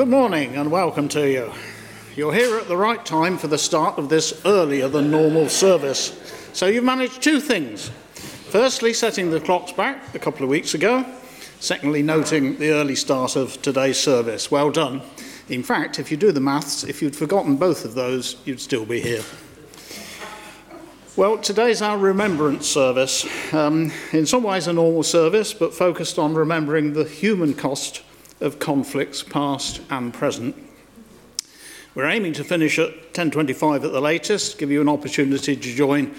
Good morning and welcome to you. You're here at the right time for the start of this earlier than normal service. So you've managed two things. Firstly, setting the clocks back a couple of weeks ago. Secondly, noting the early start of today's service. Well done. In fact, if you do the maths, if you'd forgotten both of those, you'd still be here. Well, today's our remembrance service. Um, in some ways, a normal service, but focused on remembering the human cost of conflicts past and present. We're aiming to finish at 10.25 at the latest, give you an opportunity to join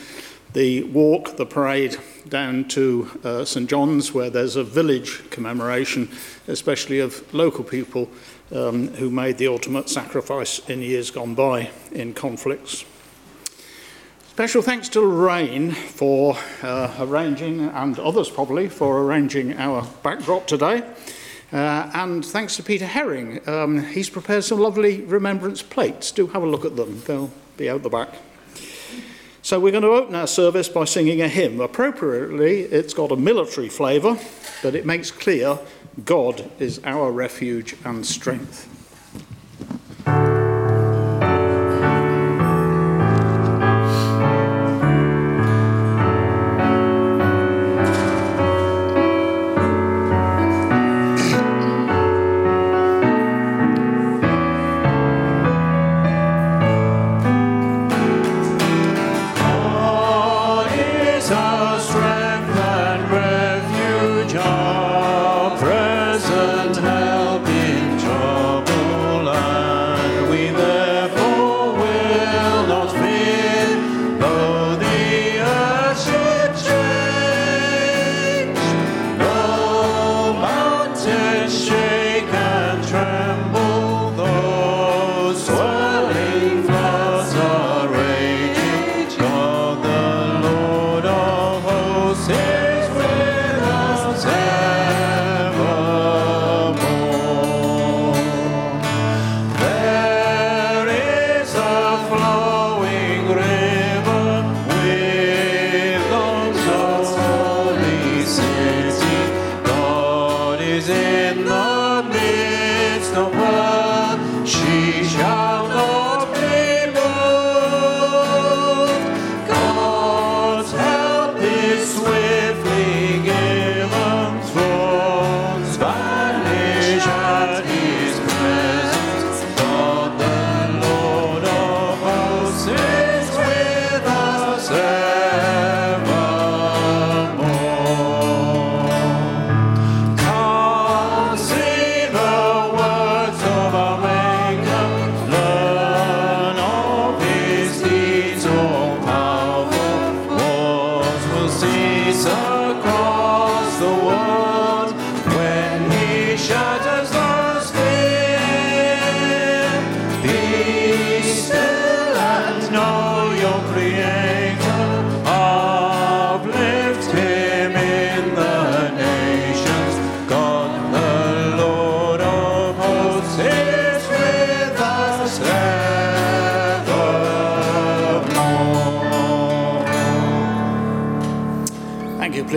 the walk, the parade down to uh, St John's, where there's a village commemoration, especially of local people um, who made the ultimate sacrifice in years gone by in conflicts. Special thanks to Lorraine for uh, arranging, and others probably, for arranging our backdrop today. Uh, and thanks to Peter Herring, um, he's prepared some lovely remembrance plates. Do have a look at them, they'll be out the back. So we're going to open our service by singing a hymn. Appropriately, it's got a military flavour, but it makes clear God is our refuge and strength.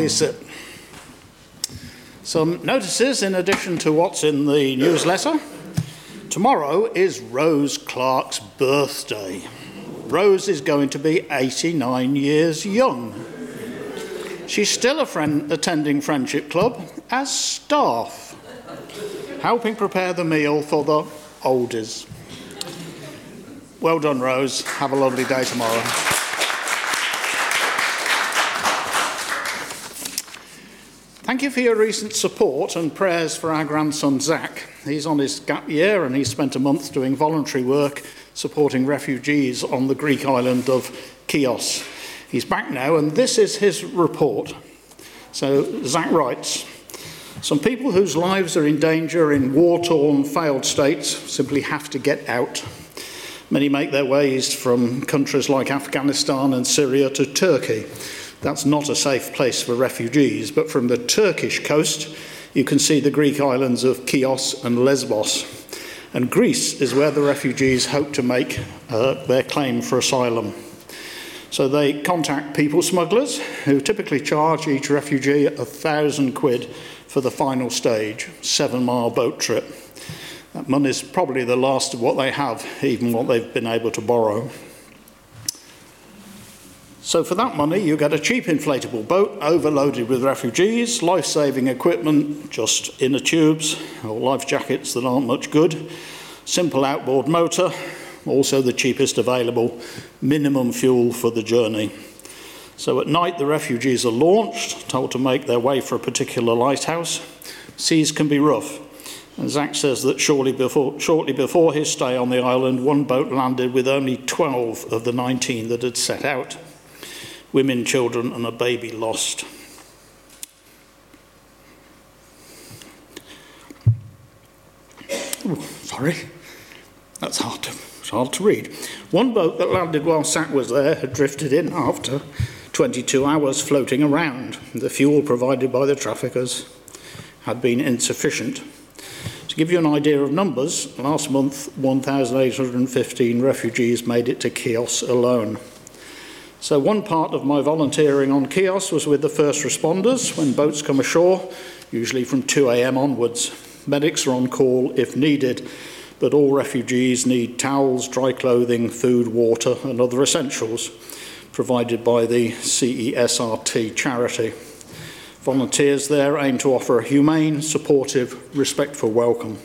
Please sit. Some notices in addition to what's in the newsletter. Tomorrow is Rose Clark's birthday. Rose is going to be 89 years young. She's still a friend attending Friendship Club as staff, helping prepare the meal for the oldies. Well done, Rose. Have a lovely day tomorrow. Thank you for your recent support and prayers for our grandson Zach. He's on his gap year and he spent a month doing voluntary work supporting refugees on the Greek island of Chios. He's back now and this is his report. So Zach writes, some people whose lives are in danger in war-torn, failed states simply have to get out. Many make their ways from countries like Afghanistan and Syria to Turkey that's not a safe place for refugees, but from the Turkish coast, you can see the Greek islands of Chios and Lesbos. And Greece is where the refugees hope to make uh, their claim for asylum. So they contact people smugglers who typically charge each refugee a thousand quid for the final stage, seven mile boat trip. That money is probably the last of what they have, even what they've been able to borrow. So for that money, you get a cheap inflatable boat overloaded with refugees, life-saving equipment, just inner tubes or life jackets that aren't much good, simple outboard motor, also the cheapest available, minimum fuel for the journey. So at night, the refugees are launched, told to make their way for a particular lighthouse. Seas can be rough. And Zach says that shortly before, shortly before his stay on the island, one boat landed with only 12 of the 19 that had set out women, children, and a baby lost. Ooh, sorry, that's hard to, it's hard to read. One boat that landed while Zach was there had drifted in after 22 hours floating around. The fuel provided by the traffickers had been insufficient. To give you an idea of numbers, last month 1,815 refugees made it to Chios alone. So one part of my volunteering on Chios was with the first responders when boats come ashore, usually from 2 a.m. onwards. Medics are on call if needed, but all refugees need towels, dry clothing, food, water, and other essentials provided by the CESRT charity. Volunteers there aim to offer a humane, supportive, respectful welcome.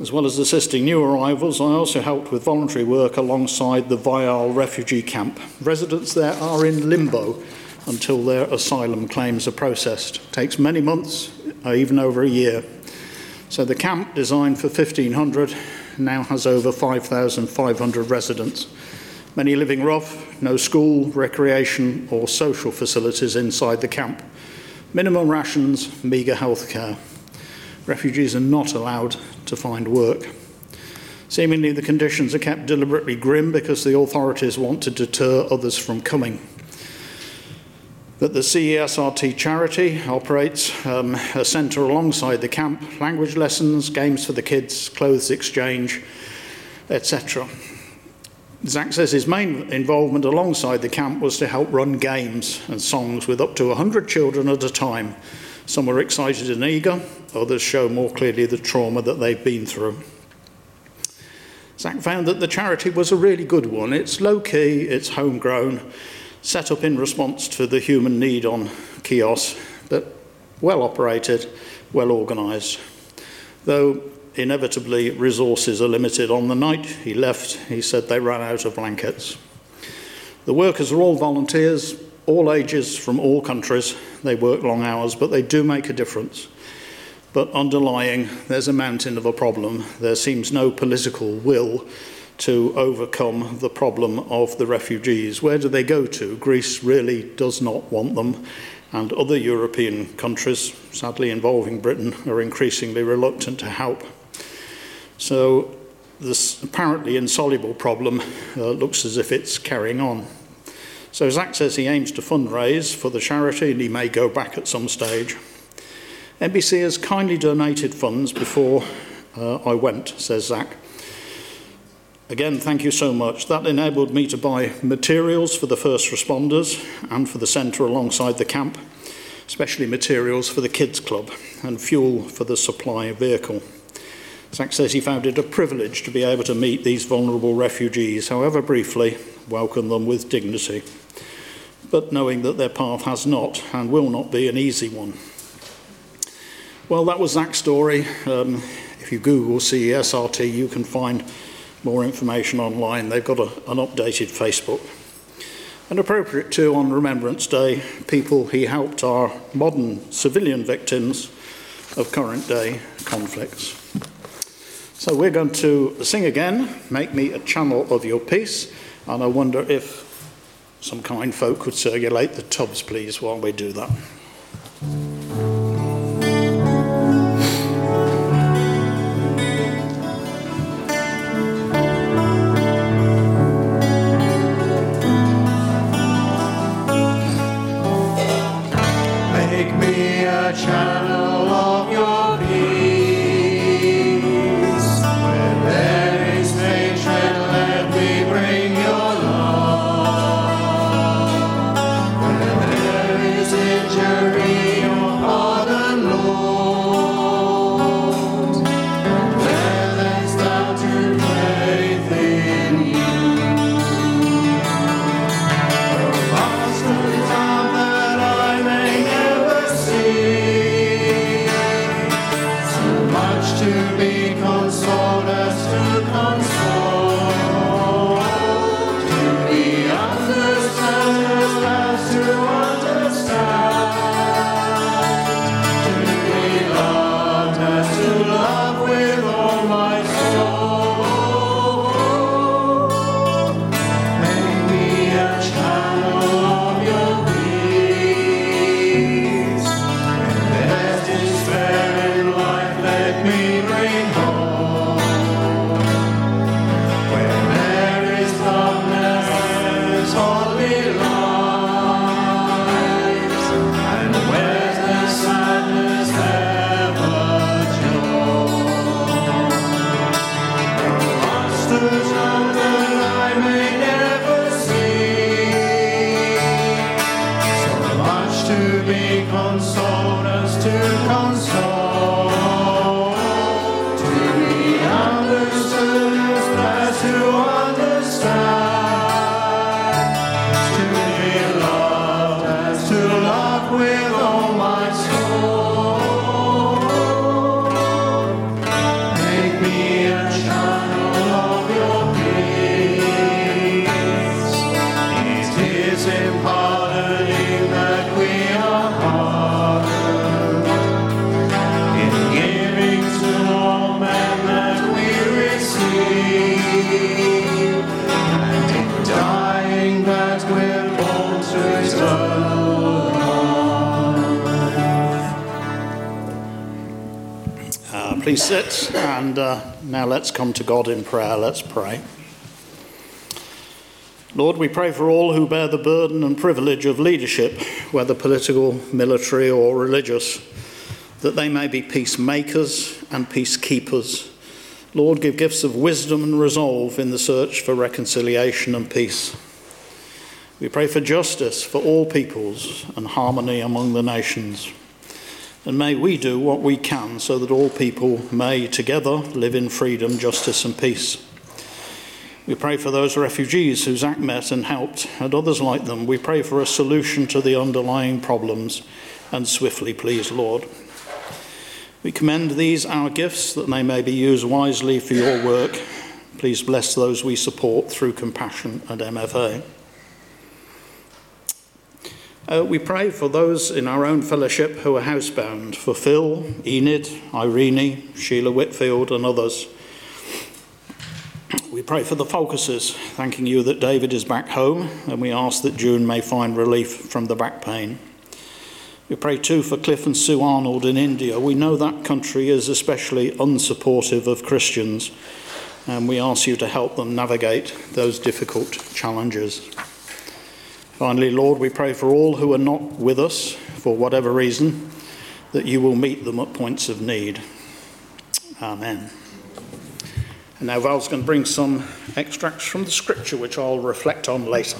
As well as assisting new arrivals, I also helped with voluntary work alongside the Vial refugee camp. Residents there are in limbo until their asylum claims are processed. It takes many months, uh, even over a year. So the camp, designed for 1,500, now has over 5,500 residents. Many living rough, no school, recreation, or social facilities inside the camp. Minimum rations, meagre health care. Refugees are not allowed to find work. Seemingly, the conditions are kept deliberately grim because the authorities want to deter others from coming. That the CESRT charity operates um, a centre alongside the camp, language lessons, games for the kids, clothes exchange, etc. Zach says his main involvement alongside the camp was to help run games and songs with up to 100 children at a time. Some are excited and eager, others show more clearly the trauma that they've been through. Zach found that the charity was a really good one. It's low key, it's homegrown, set up in response to the human need on Chios, but well operated, well organised. Though inevitably resources are limited on the night he left, he said they ran out of blankets. The workers are all volunteers, all ages from all countries. They work long hours, but they do make a difference. But underlying, there's a mountain of a problem. There seems no political will to overcome the problem of the refugees. Where do they go to? Greece really does not want them, and other European countries, sadly involving Britain, are increasingly reluctant to help. So this apparently insoluble problem uh, looks as if it's carrying on. So Zach says he aims to fundraise for the charity and he may go back at some stage. NBC has kindly donated funds before uh, I went, says Zach. Again, thank you so much. That enabled me to buy materials for the first responders and for the centre alongside the camp, especially materials for the kids club and fuel for the supply vehicle. Zach says he found it a privilege to be able to meet these vulnerable refugees, however briefly, welcome them with dignity, but knowing that their path has not and will not be an easy one. Well, that was Zach's story. Um, if you Google CESRT, you can find more information online. They've got a, an updated Facebook. And appropriate too on Remembrance Day, people he helped are modern civilian victims of current day conflicts. So we're going to sing again, Make Me a Channel of Your Peace, and I wonder if some kind folk could circulate the tubs, please, while we do that. Stranger Uh, please sit, and uh, now let's come to God in prayer. Let's pray. Lord, we pray for all who bear the burden and privilege of leadership, whether political, military, or religious, that they may be peacemakers and peacekeepers. Lord, give gifts of wisdom and resolve in the search for reconciliation and peace. We pray for justice for all peoples and harmony among the nations. And may we do what we can so that all people may together live in freedom, justice, and peace. We pray for those refugees who Zach met and helped, and others like them. We pray for a solution to the underlying problems, and swiftly, please, Lord. We commend these our gifts that they may be used wisely for your work. Please bless those we support through compassion and MFA. Uh, we pray for those in our own fellowship who are housebound, for Phil, Enid, Irene, Sheila Whitfield, and others. We pray for the focuses, thanking you that David is back home, and we ask that June may find relief from the back pain. We pray too for Cliff and Sue Arnold in India. We know that country is especially unsupportive of Christians, and we ask you to help them navigate those difficult challenges. Finally, Lord, we pray for all who are not with us for whatever reason, that you will meet them at points of need. Amen. And now Val's going to bring some extracts from the scripture, which I'll reflect on later.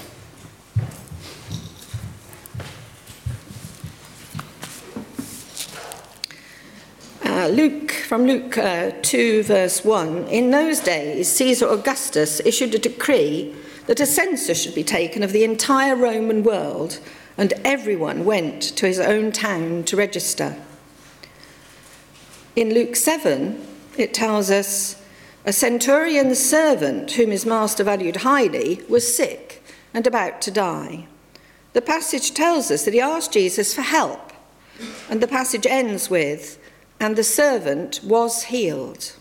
Uh, Luke, from Luke uh, 2, verse 1, in those days, Caesar Augustus issued a decree that a census should be taken of the entire Roman world, and everyone went to his own town to register. In Luke 7, it tells us a centurion's servant, whom his master valued highly, was sick and about to die. The passage tells us that he asked Jesus for help, and the passage ends with, and the servant was healed.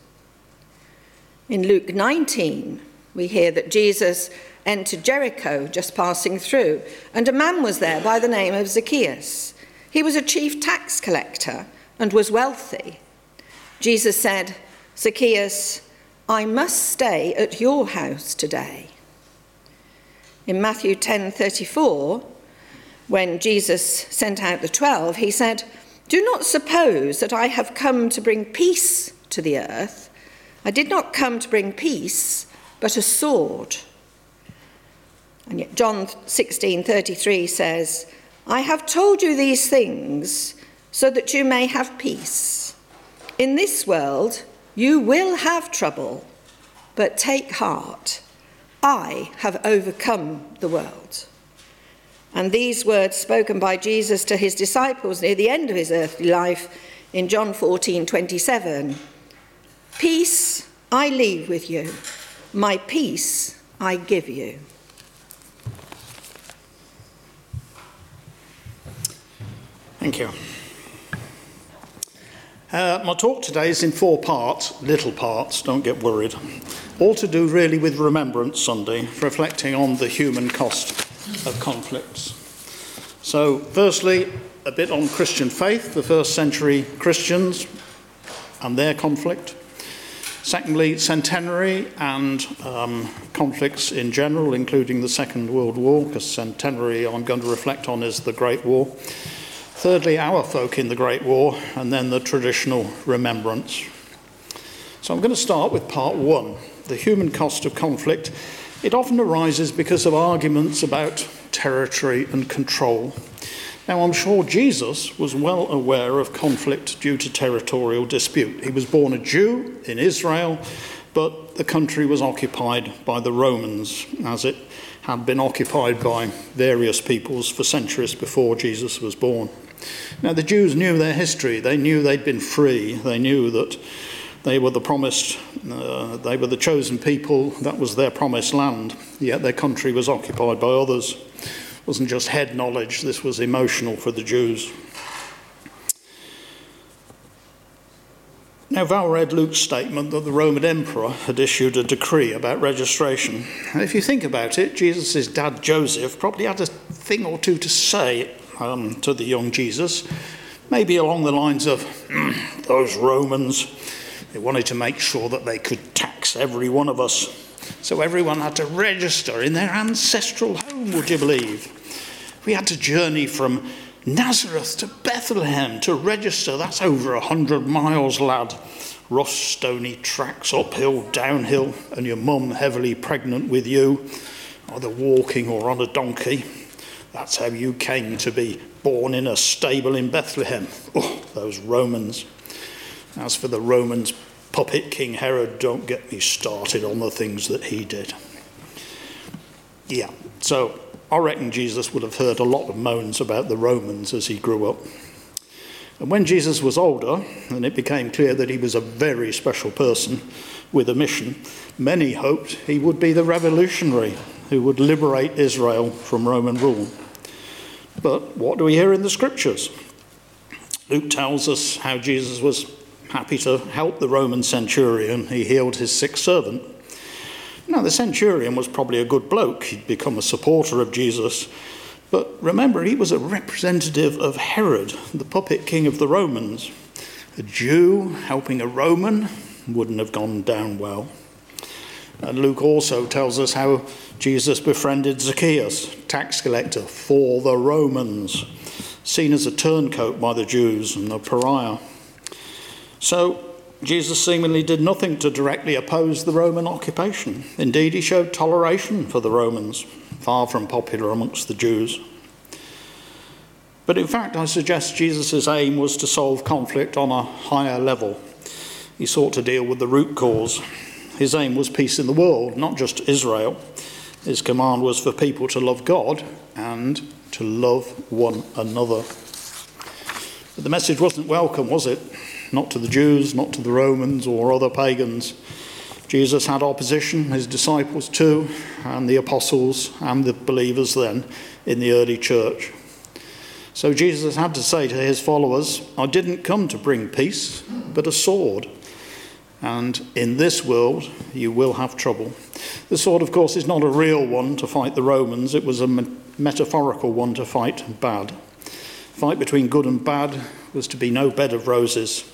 In Luke 19, we hear that Jesus entered Jericho, just passing through, and a man was there by the name of Zacchaeus. He was a chief tax collector and was wealthy. Jesus said, Zacchaeus, I must stay at your house today. In Matthew 10:34, when Jesus sent out the 12, he said, "Do not suppose that I have come to bring peace to the earth. I did not come to bring peace, but a sword." John 16:33 says, "I have told you these things so that you may have peace. In this world you will have trouble, but take heart. I have overcome the world." And these words spoken by Jesus to his disciples near the end of his earthly life in John 14:27. Peace I leave with you, my peace I give you. Thank you. Uh, my talk today is in four parts, little parts, don't get worried. All to do really with Remembrance Sunday, reflecting on the human cost of conflicts. So, firstly, a bit on Christian faith, the first century Christians and their conflict. Secondly, centenary and um, conflicts in general, including the Second World War, because centenary I'm going to reflect on is the Great War. Thirdly, our folk in the Great War, and then the traditional remembrance. So I'm going to start with part one the human cost of conflict. It often arises because of arguments about territory and control. Now, I'm sure Jesus was well aware of conflict due to territorial dispute. He was born a Jew in Israel, but the country was occupied by the Romans, as it had been occupied by various peoples for centuries before Jesus was born. Now, the Jews knew their history. They knew they'd been free. They knew that they were the promised, uh, they were the chosen people. That was their promised land. Yet their country was occupied by others. It wasn't just head knowledge, this was emotional for the Jews. Now, Val read Luke's statement that the Roman emperor had issued a decree about registration. If you think about it, Jesus' dad Joseph probably had a thing or two to say um, to the young Jesus, maybe along the lines of, mm, those Romans, They wanted to make sure that they could tax every one of us. So everyone had to register in their ancestral home, would you believe? We had to journey from Nazareth to Bethlehem to register. That's over a hundred miles, lad. Rough, stony tracks, uphill, downhill, and your mum heavily pregnant with you, either walking or on a donkey. That's how you came to be born in a stable in Bethlehem. Oh, those Romans. As for the Romans, puppet King Herod, don't get me started on the things that he did. Yeah, so I reckon Jesus would have heard a lot of moans about the Romans as he grew up. And when Jesus was older, and it became clear that he was a very special person with a mission, many hoped he would be the revolutionary who would liberate Israel from Roman rule. But what do we hear in the scriptures? Luke tells us how Jesus was happy to help the Roman centurion. He healed his sick servant. Now, the centurion was probably a good bloke. He'd become a supporter of Jesus. But remember, he was a representative of Herod, the puppet king of the Romans. A Jew helping a Roman wouldn't have gone down well. And Luke also tells us how Jesus befriended Zacchaeus, tax collector for the Romans, seen as a turncoat by the Jews and a pariah. So Jesus seemingly did nothing to directly oppose the Roman occupation. Indeed, he showed toleration for the Romans, far from popular amongst the Jews. But in fact, I suggest Jesus' aim was to solve conflict on a higher level. He sought to deal with the root cause. His aim was peace in the world, not just Israel. His command was for people to love God and to love one another. But the message wasn't welcome, was it? Not to the Jews, not to the Romans or other pagans. Jesus had opposition, his disciples too, and the apostles and the believers then in the early church. So Jesus had to say to his followers, I didn't come to bring peace, but a sword. And in this world, you will have trouble. The sword, of course, is not a real one to fight the Romans, it was a metaphorical one to fight bad. Fight between good and bad was to be no bed of roses.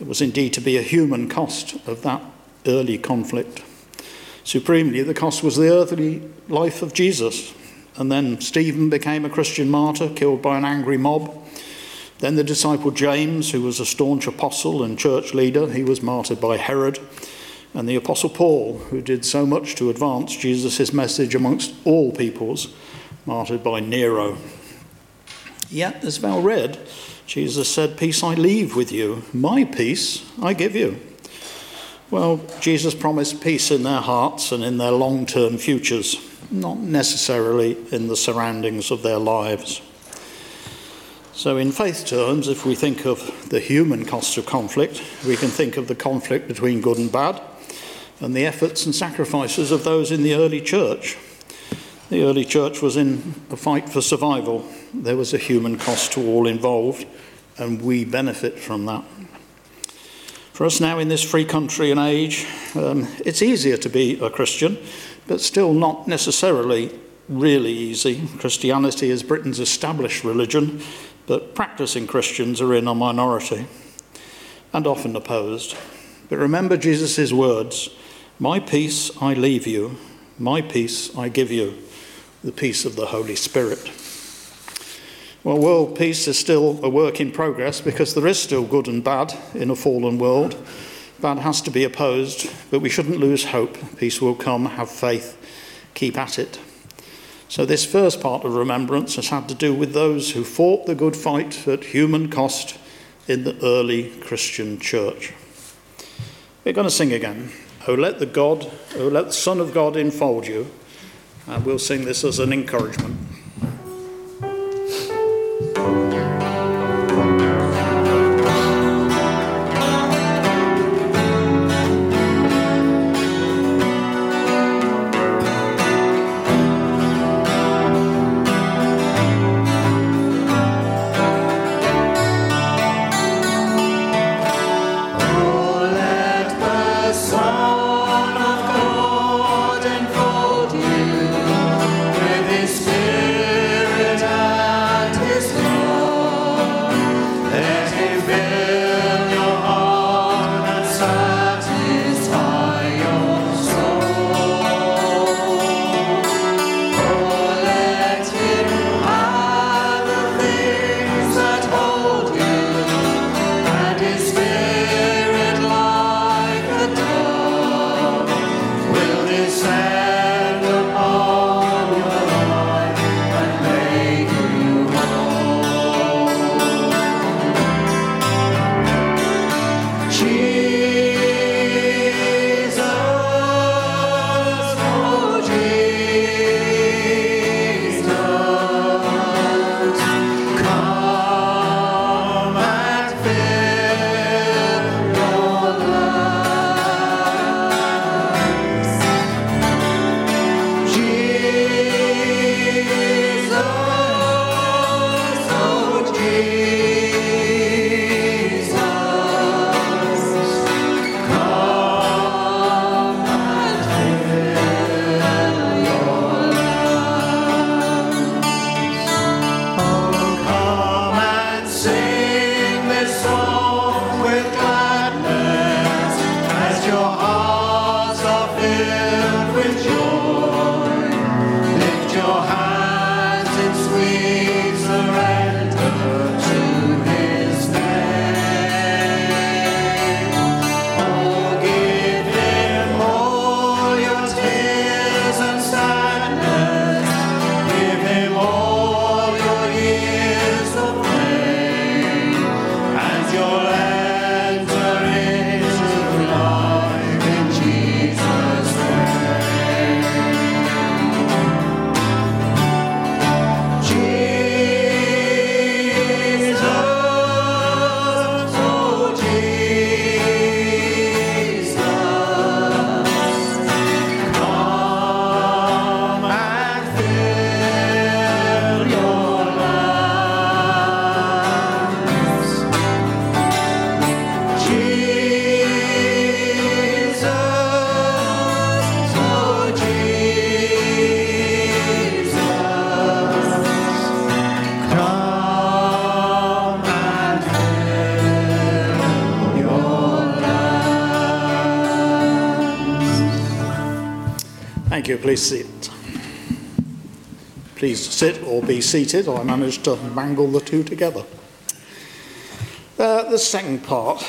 It was indeed to be a human cost of that early conflict. Supremely, the cost was the earthly life of Jesus. And then Stephen became a Christian martyr, killed by an angry mob. Then the disciple James, who was a staunch apostle and church leader, he was martyred by Herod. And the apostle Paul, who did so much to advance Jesus' message amongst all peoples, martyred by Nero. Yet, as Val read, Jesus said, Peace I leave with you, my peace I give you. Well, Jesus promised peace in their hearts and in their long term futures, not necessarily in the surroundings of their lives. So, in faith terms, if we think of the human cost of conflict, we can think of the conflict between good and bad and the efforts and sacrifices of those in the early church. The early church was in a fight for survival. There was a human cost to all involved, and we benefit from that. For us now in this free country and age, um, it's easier to be a Christian, but still not necessarily really easy. Christianity is Britain's established religion, but practicing Christians are in a minority and often opposed. But remember Jesus' words My peace I leave you, my peace I give you the peace of the Holy Spirit. Well, world peace is still a work in progress because there is still good and bad in a fallen world. Bad has to be opposed, but we shouldn't lose hope. Peace will come, have faith, keep at it. So, this first part of remembrance has had to do with those who fought the good fight at human cost in the early Christian church. We're going to sing again. Oh, let the God, oh, let the Son of God enfold you. And we'll sing this as an encouragement. Please sit. Please sit or be seated. I managed to mangle the two together. Uh, the second part.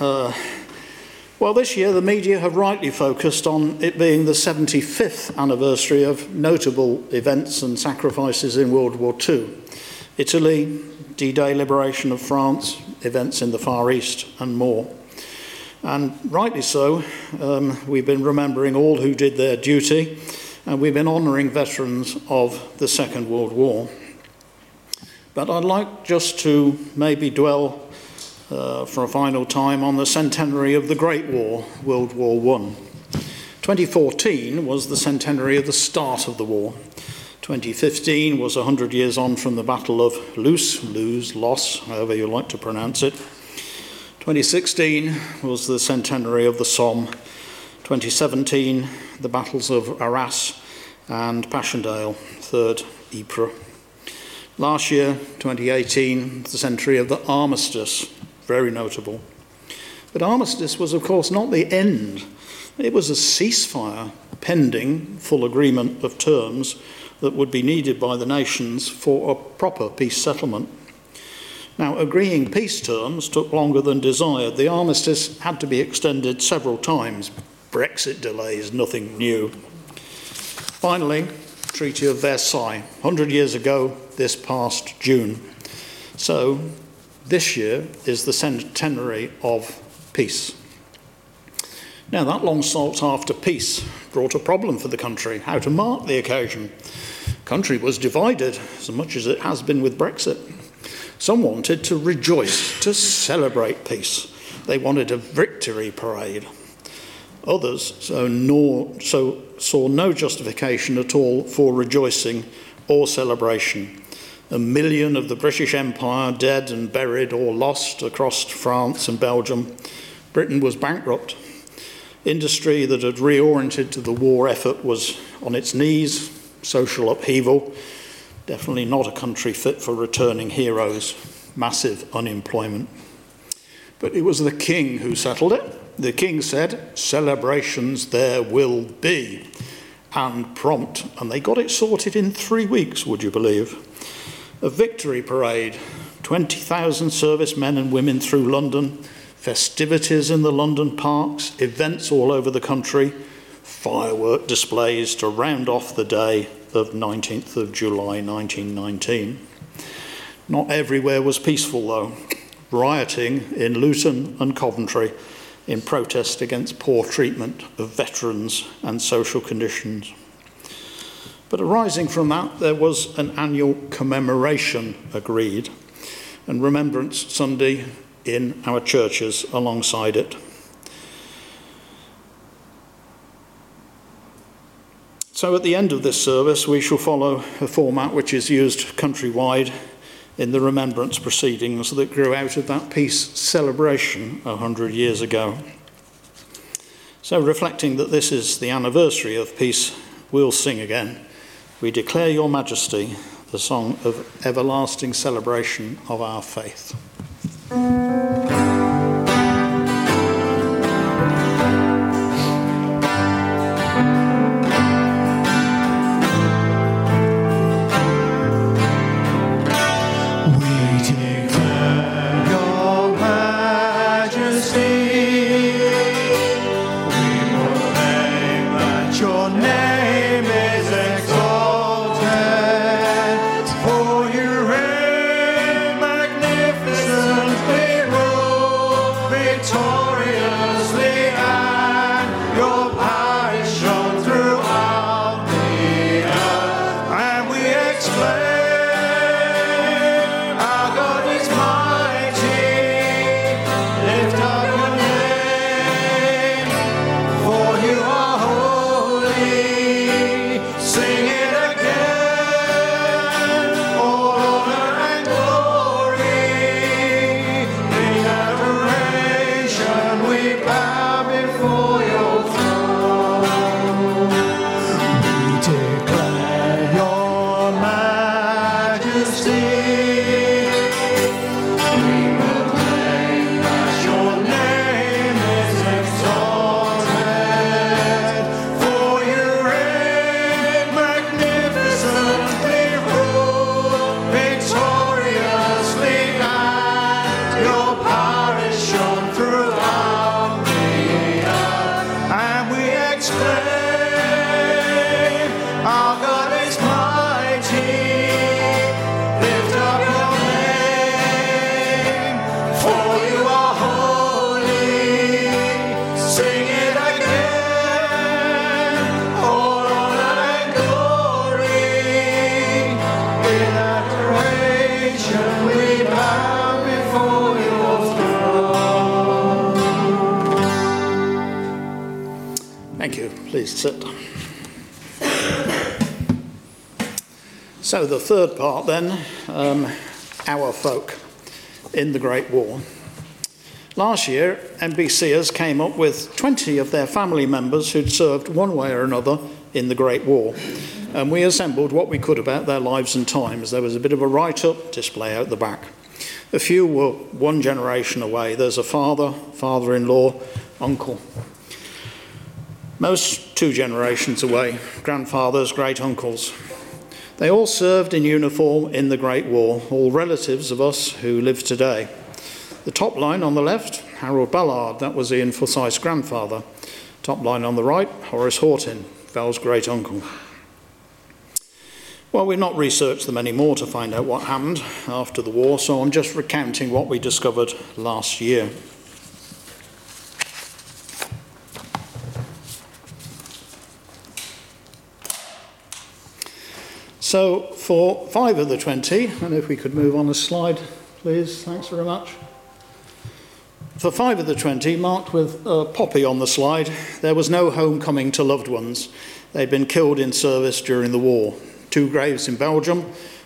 Uh, well, this year the media have rightly focused on it being the 75th anniversary of notable events and sacrifices in World War II. Italy, D Day liberation of France, events in the Far East, and more. And rightly so, um, we've been remembering all who did their duty, and we've been honouring veterans of the Second World War. But I'd like just to maybe dwell uh, for a final time on the centenary of the Great War, World War I. 2014 was the centenary of the start of the war. 2015 was 100 years on from the Battle of Loos, lose, loss, however you like to pronounce it. 2016 was the centenary of the Somme. 2017, the battles of Arras and Passchendaele, 3rd Ypres. Last year, 2018, the centenary of the armistice, very notable. But armistice was, of course, not the end. It was a ceasefire pending full agreement of terms that would be needed by the nations for a proper peace settlement. Now, agreeing peace terms took longer than desired. The armistice had to be extended several times. Brexit delays, nothing new. Finally, Treaty of Versailles, 100 years ago, this past June. So, this year is the centenary of peace. Now, that long sought after peace brought a problem for the country how to mark the occasion. The country was divided, as much as it has been with Brexit. Some wanted to rejoice, to celebrate peace. They wanted a victory parade. Others so, nor, so saw no justification at all for rejoicing or celebration. A million of the British Empire dead and buried or lost across France and Belgium. Britain was bankrupt. Industry that had reoriented to the war effort was on its knees, social upheaval, Definitely not a country fit for returning heroes. Massive unemployment. But it was the king who settled it. The king said, Celebrations there will be. And prompt. And they got it sorted in three weeks, would you believe? A victory parade. 20,000 servicemen and women through London. Festivities in the London parks. Events all over the country. Firework displays to round off the day of 19th of July 1919. Not everywhere was peaceful, though. Rioting in Luton and Coventry in protest against poor treatment of veterans and social conditions. But arising from that, there was an annual commemoration agreed, and Remembrance Sunday in our churches alongside it. So at the end of this service, we shall follow a format which is used countrywide in the remembrance proceedings that grew out of that peace celebration 100 years ago. So, reflecting that this is the anniversary of peace, we'll sing again. We declare your majesty the song of everlasting celebration of our faith. Sit. So, the third part then um, our folk in the Great War. Last year, NBCers came up with 20 of their family members who'd served one way or another in the Great War. And we assembled what we could about their lives and times. There was a bit of a write up display out the back. A few were one generation away. There's a father, father in law, uncle, most two generations away, grandfathers, great uncles. They all served in uniform in the Great War, all relatives of us who live today. The top line on the left, Harold Ballard, that was Ian Forsyth's grandfather. Top line on the right, Horace Horton, Val's great uncle. Well, we've not researched them anymore to find out what happened after the war, so I'm just recounting what we discovered last year. So for five of the 20, and if we could move on a slide, please, thanks very much. For five of the 20, marked with a poppy on the slide, there was no homecoming to loved ones. They'd been killed in service during the war. Two graves in Belgium,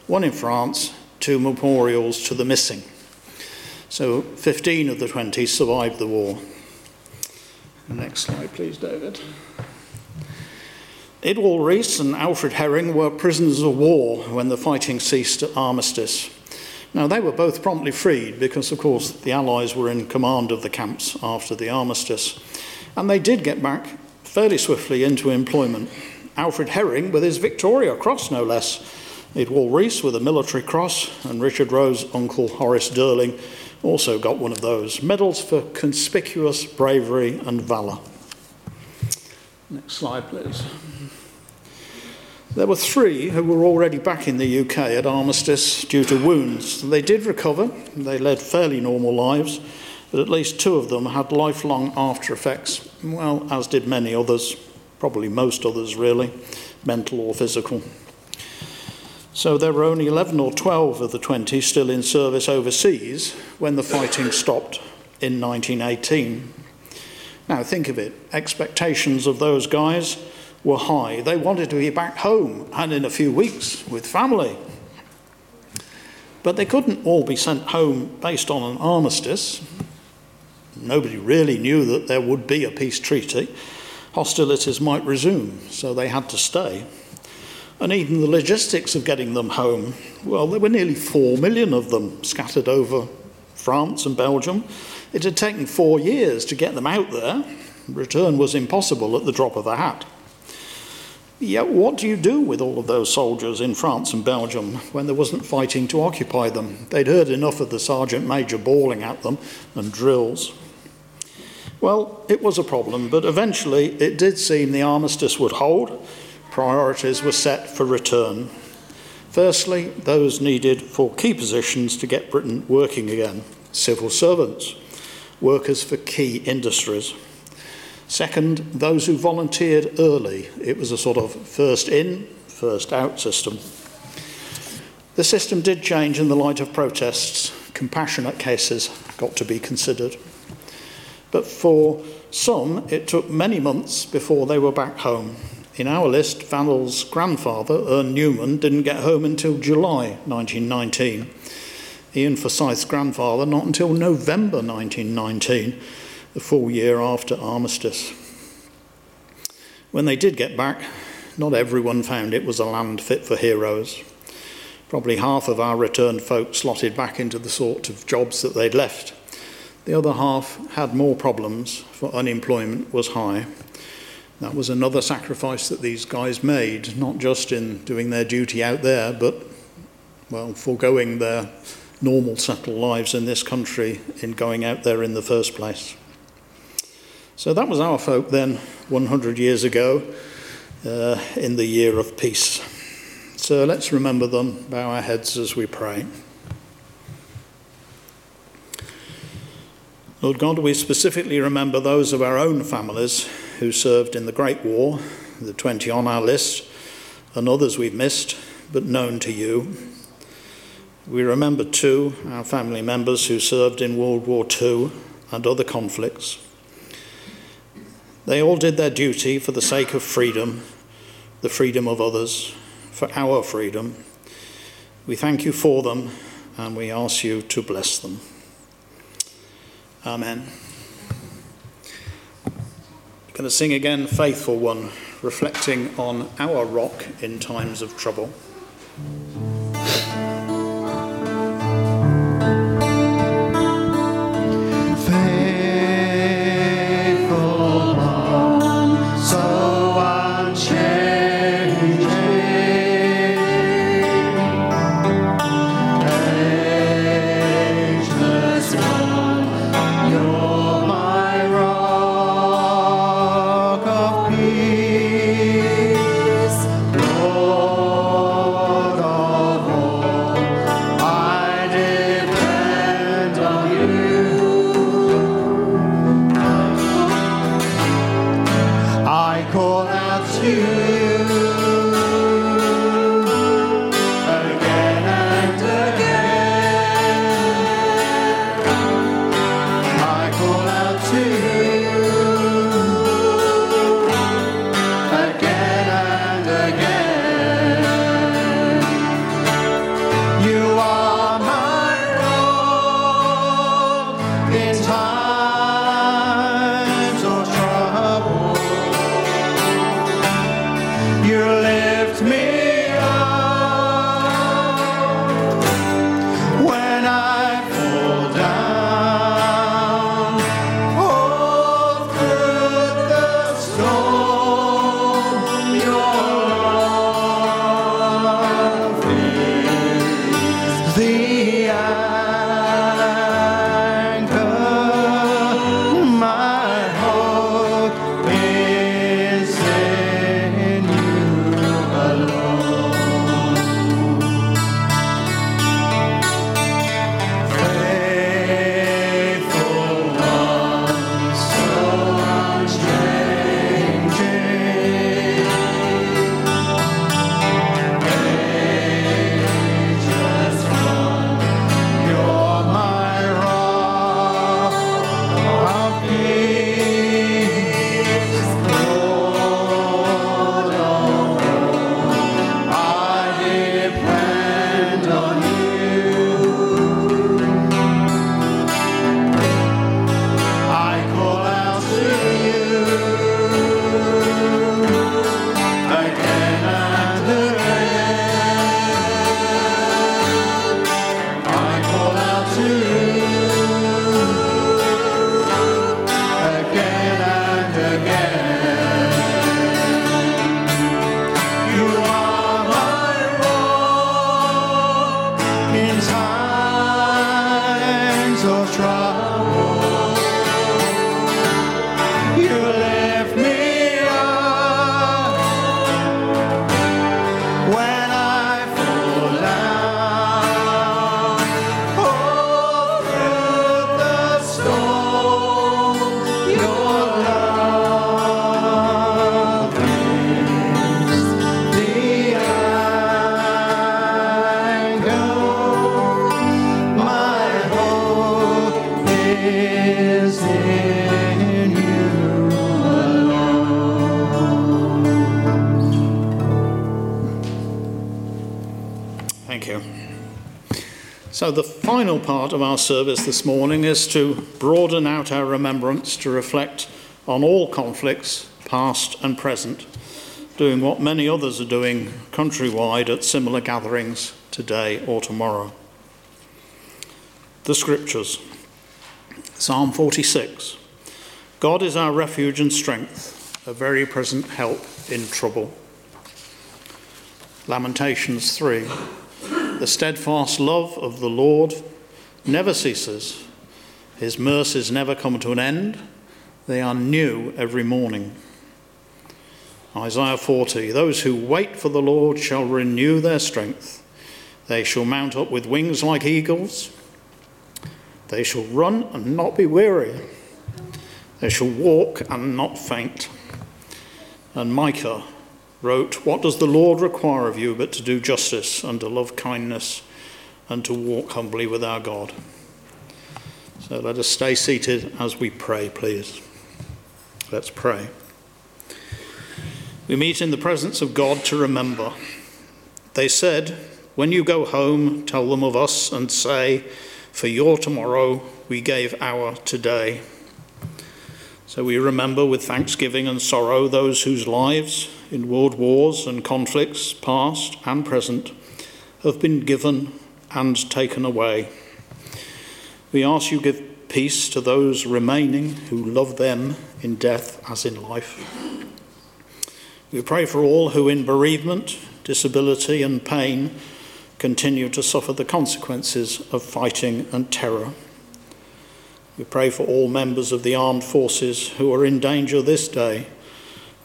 one in France, two memorials to the missing. So 15 of the 20 survived the war. Next slide, please, David. Idwal Rees and Alfred Herring were prisoners of war when the fighting ceased at Armistice. Now, they were both promptly freed because, of course, the Allies were in command of the camps after the armistice. And they did get back fairly swiftly into employment. Alfred Herring with his Victoria Cross, no less. Idwal Rees with a military cross, and Richard Roe's uncle Horace Durling also got one of those. Medals for conspicuous bravery and valour. Next slide, please. There were three who were already back in the UK at armistice due to wounds. They did recover, they led fairly normal lives, but at least two of them had lifelong after effects, well, as did many others, probably most others really, mental or physical. So there were only 11 or 12 of the 20 still in service overseas when the fighting stopped in 1918. Now think of it expectations of those guys were high. They wanted to be back home and in a few weeks with family. But they couldn't all be sent home based on an armistice. Nobody really knew that there would be a peace treaty. Hostilities might resume, so they had to stay. And even the logistics of getting them home, well, there were nearly four million of them scattered over France and Belgium. It had taken four years to get them out there. Return was impossible at the drop of a hat. Yet, what do you do with all of those soldiers in France and Belgium when there wasn't fighting to occupy them? They'd heard enough of the sergeant major bawling at them and drills. Well, it was a problem, but eventually it did seem the armistice would hold. Priorities were set for return. Firstly, those needed for key positions to get Britain working again civil servants, workers for key industries. Second, those who volunteered early. It was a sort of first in, first out system. The system did change in the light of protests. Compassionate cases got to be considered. But for some, it took many months before they were back home. In our list, Vanel's grandfather, Ern Newman, didn't get home until July 1919. Ian Forsyth's grandfather, not until November 1919 the full year after armistice. When they did get back, not everyone found it was a land fit for heroes. Probably half of our returned folk slotted back into the sort of jobs that they'd left. The other half had more problems, for unemployment was high. That was another sacrifice that these guys made, not just in doing their duty out there, but, well, foregoing their normal settled lives in this country in going out there in the first place. So that was our folk then, 100 years ago, uh, in the year of peace. So let's remember them, bow our heads as we pray. Lord God, we specifically remember those of our own families who served in the Great War, the 20 on our list, and others we've missed, but known to you. We remember too our family members who served in World War II and other conflicts. They all did their duty for the sake of freedom, the freedom of others, for our freedom. We thank you for them and we ask you to bless them. Amen. I'm going to sing again, Faithful One, reflecting on our rock in times of trouble. Final part of our service this morning is to broaden out our remembrance to reflect on all conflicts, past and present, doing what many others are doing countrywide at similar gatherings today or tomorrow. The Scriptures Psalm 46 God is our refuge and strength, a very present help in trouble. Lamentations 3 the steadfast love of the Lord never ceases, his mercies never come to an end. They are new every morning. Isaiah 40 Those who wait for the Lord shall renew their strength. They shall mount up with wings like eagles. They shall run and not be weary. They shall walk and not faint. And Micah wrote, What does the Lord require of you but to do justice and to love kindness and to walk humbly with our God? So let us stay seated as we pray, please. Let's pray. We meet in the presence of God to remember. They said, When you go home, tell them of us and say, For your tomorrow we gave our today. So we remember with thanksgiving and sorrow those whose lives in world wars and conflicts, past and present, have been given and taken away. We ask you give peace to those remaining who love them in death as in life. We pray for all who in bereavement, disability, and pain continue to suffer the consequences of fighting and terror. We pray for all members of the armed forces who are in danger this day,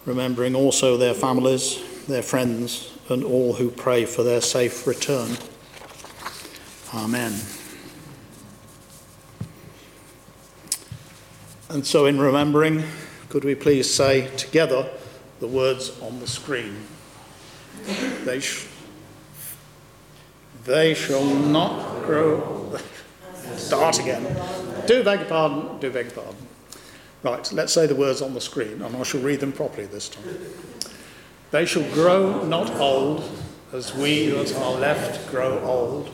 remembering also their families, their friends, and all who pray for their safe return. Amen. And so, in remembering, could we please say together the words on the screen? They, sh- they shall not grow. Start again. Do beg your pardon, do beg your pardon. Right, let's say the words on the screen, and I shall read them properly this time. They shall grow not old, as we that are left grow old.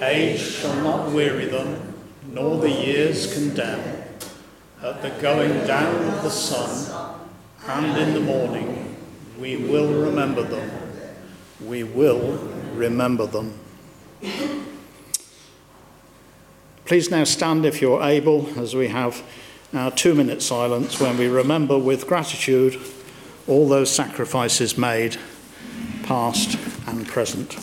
Age shall not weary them, nor the years condemn. At the going down of the sun and in the morning, we will remember them. We will remember them. Please now stand if you're able as we have our two minute silence when we remember with gratitude all those sacrifices made, past and present.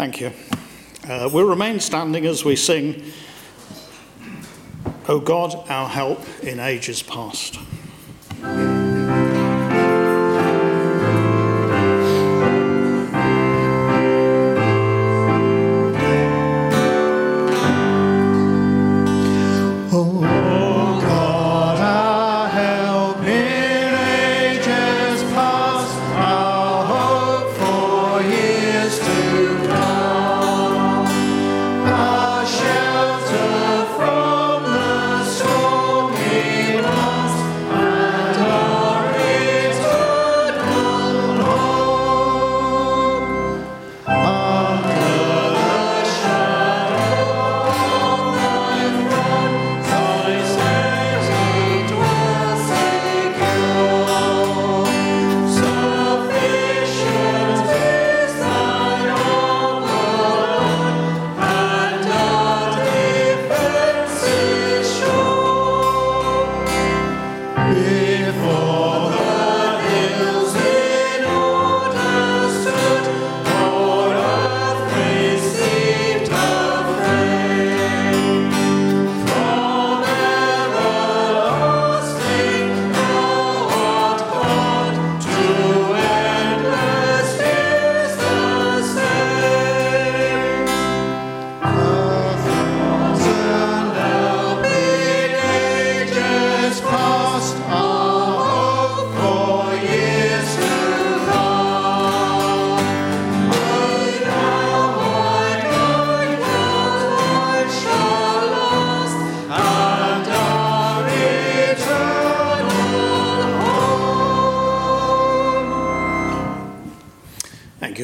Thank you. Uh, we'll remain standing as we sing, O God, our help in ages past.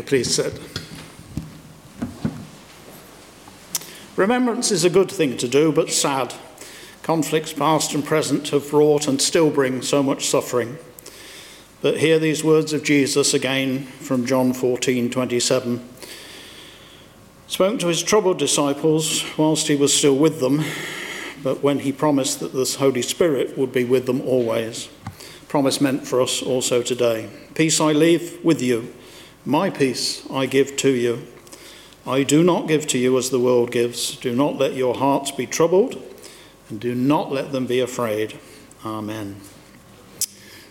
Sit. Remembrance is a good thing to do, but sad. Conflicts past and present have wrought and still bring so much suffering. But hear these words of Jesus again from John 14:27. Spoke to his troubled disciples whilst he was still with them, but when he promised that the Holy Spirit would be with them always. Promise meant for us also today. Peace I leave with you, my peace I give to you. I do not give to you as the world gives. Do not let your hearts be troubled, and do not let them be afraid. Amen.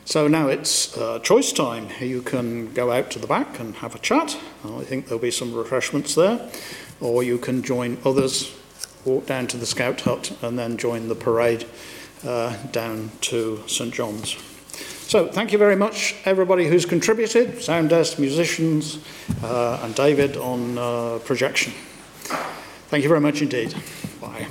So now it's uh, choice time. You can go out to the back and have a chat. I think there'll be some refreshments there. Or you can join others, walk down to the Scout Hut, and then join the parade uh, down to St John's. So, thank you very much, everybody who's contributed sound desk, musicians, uh, and David on uh, projection. Thank you very much indeed. Bye.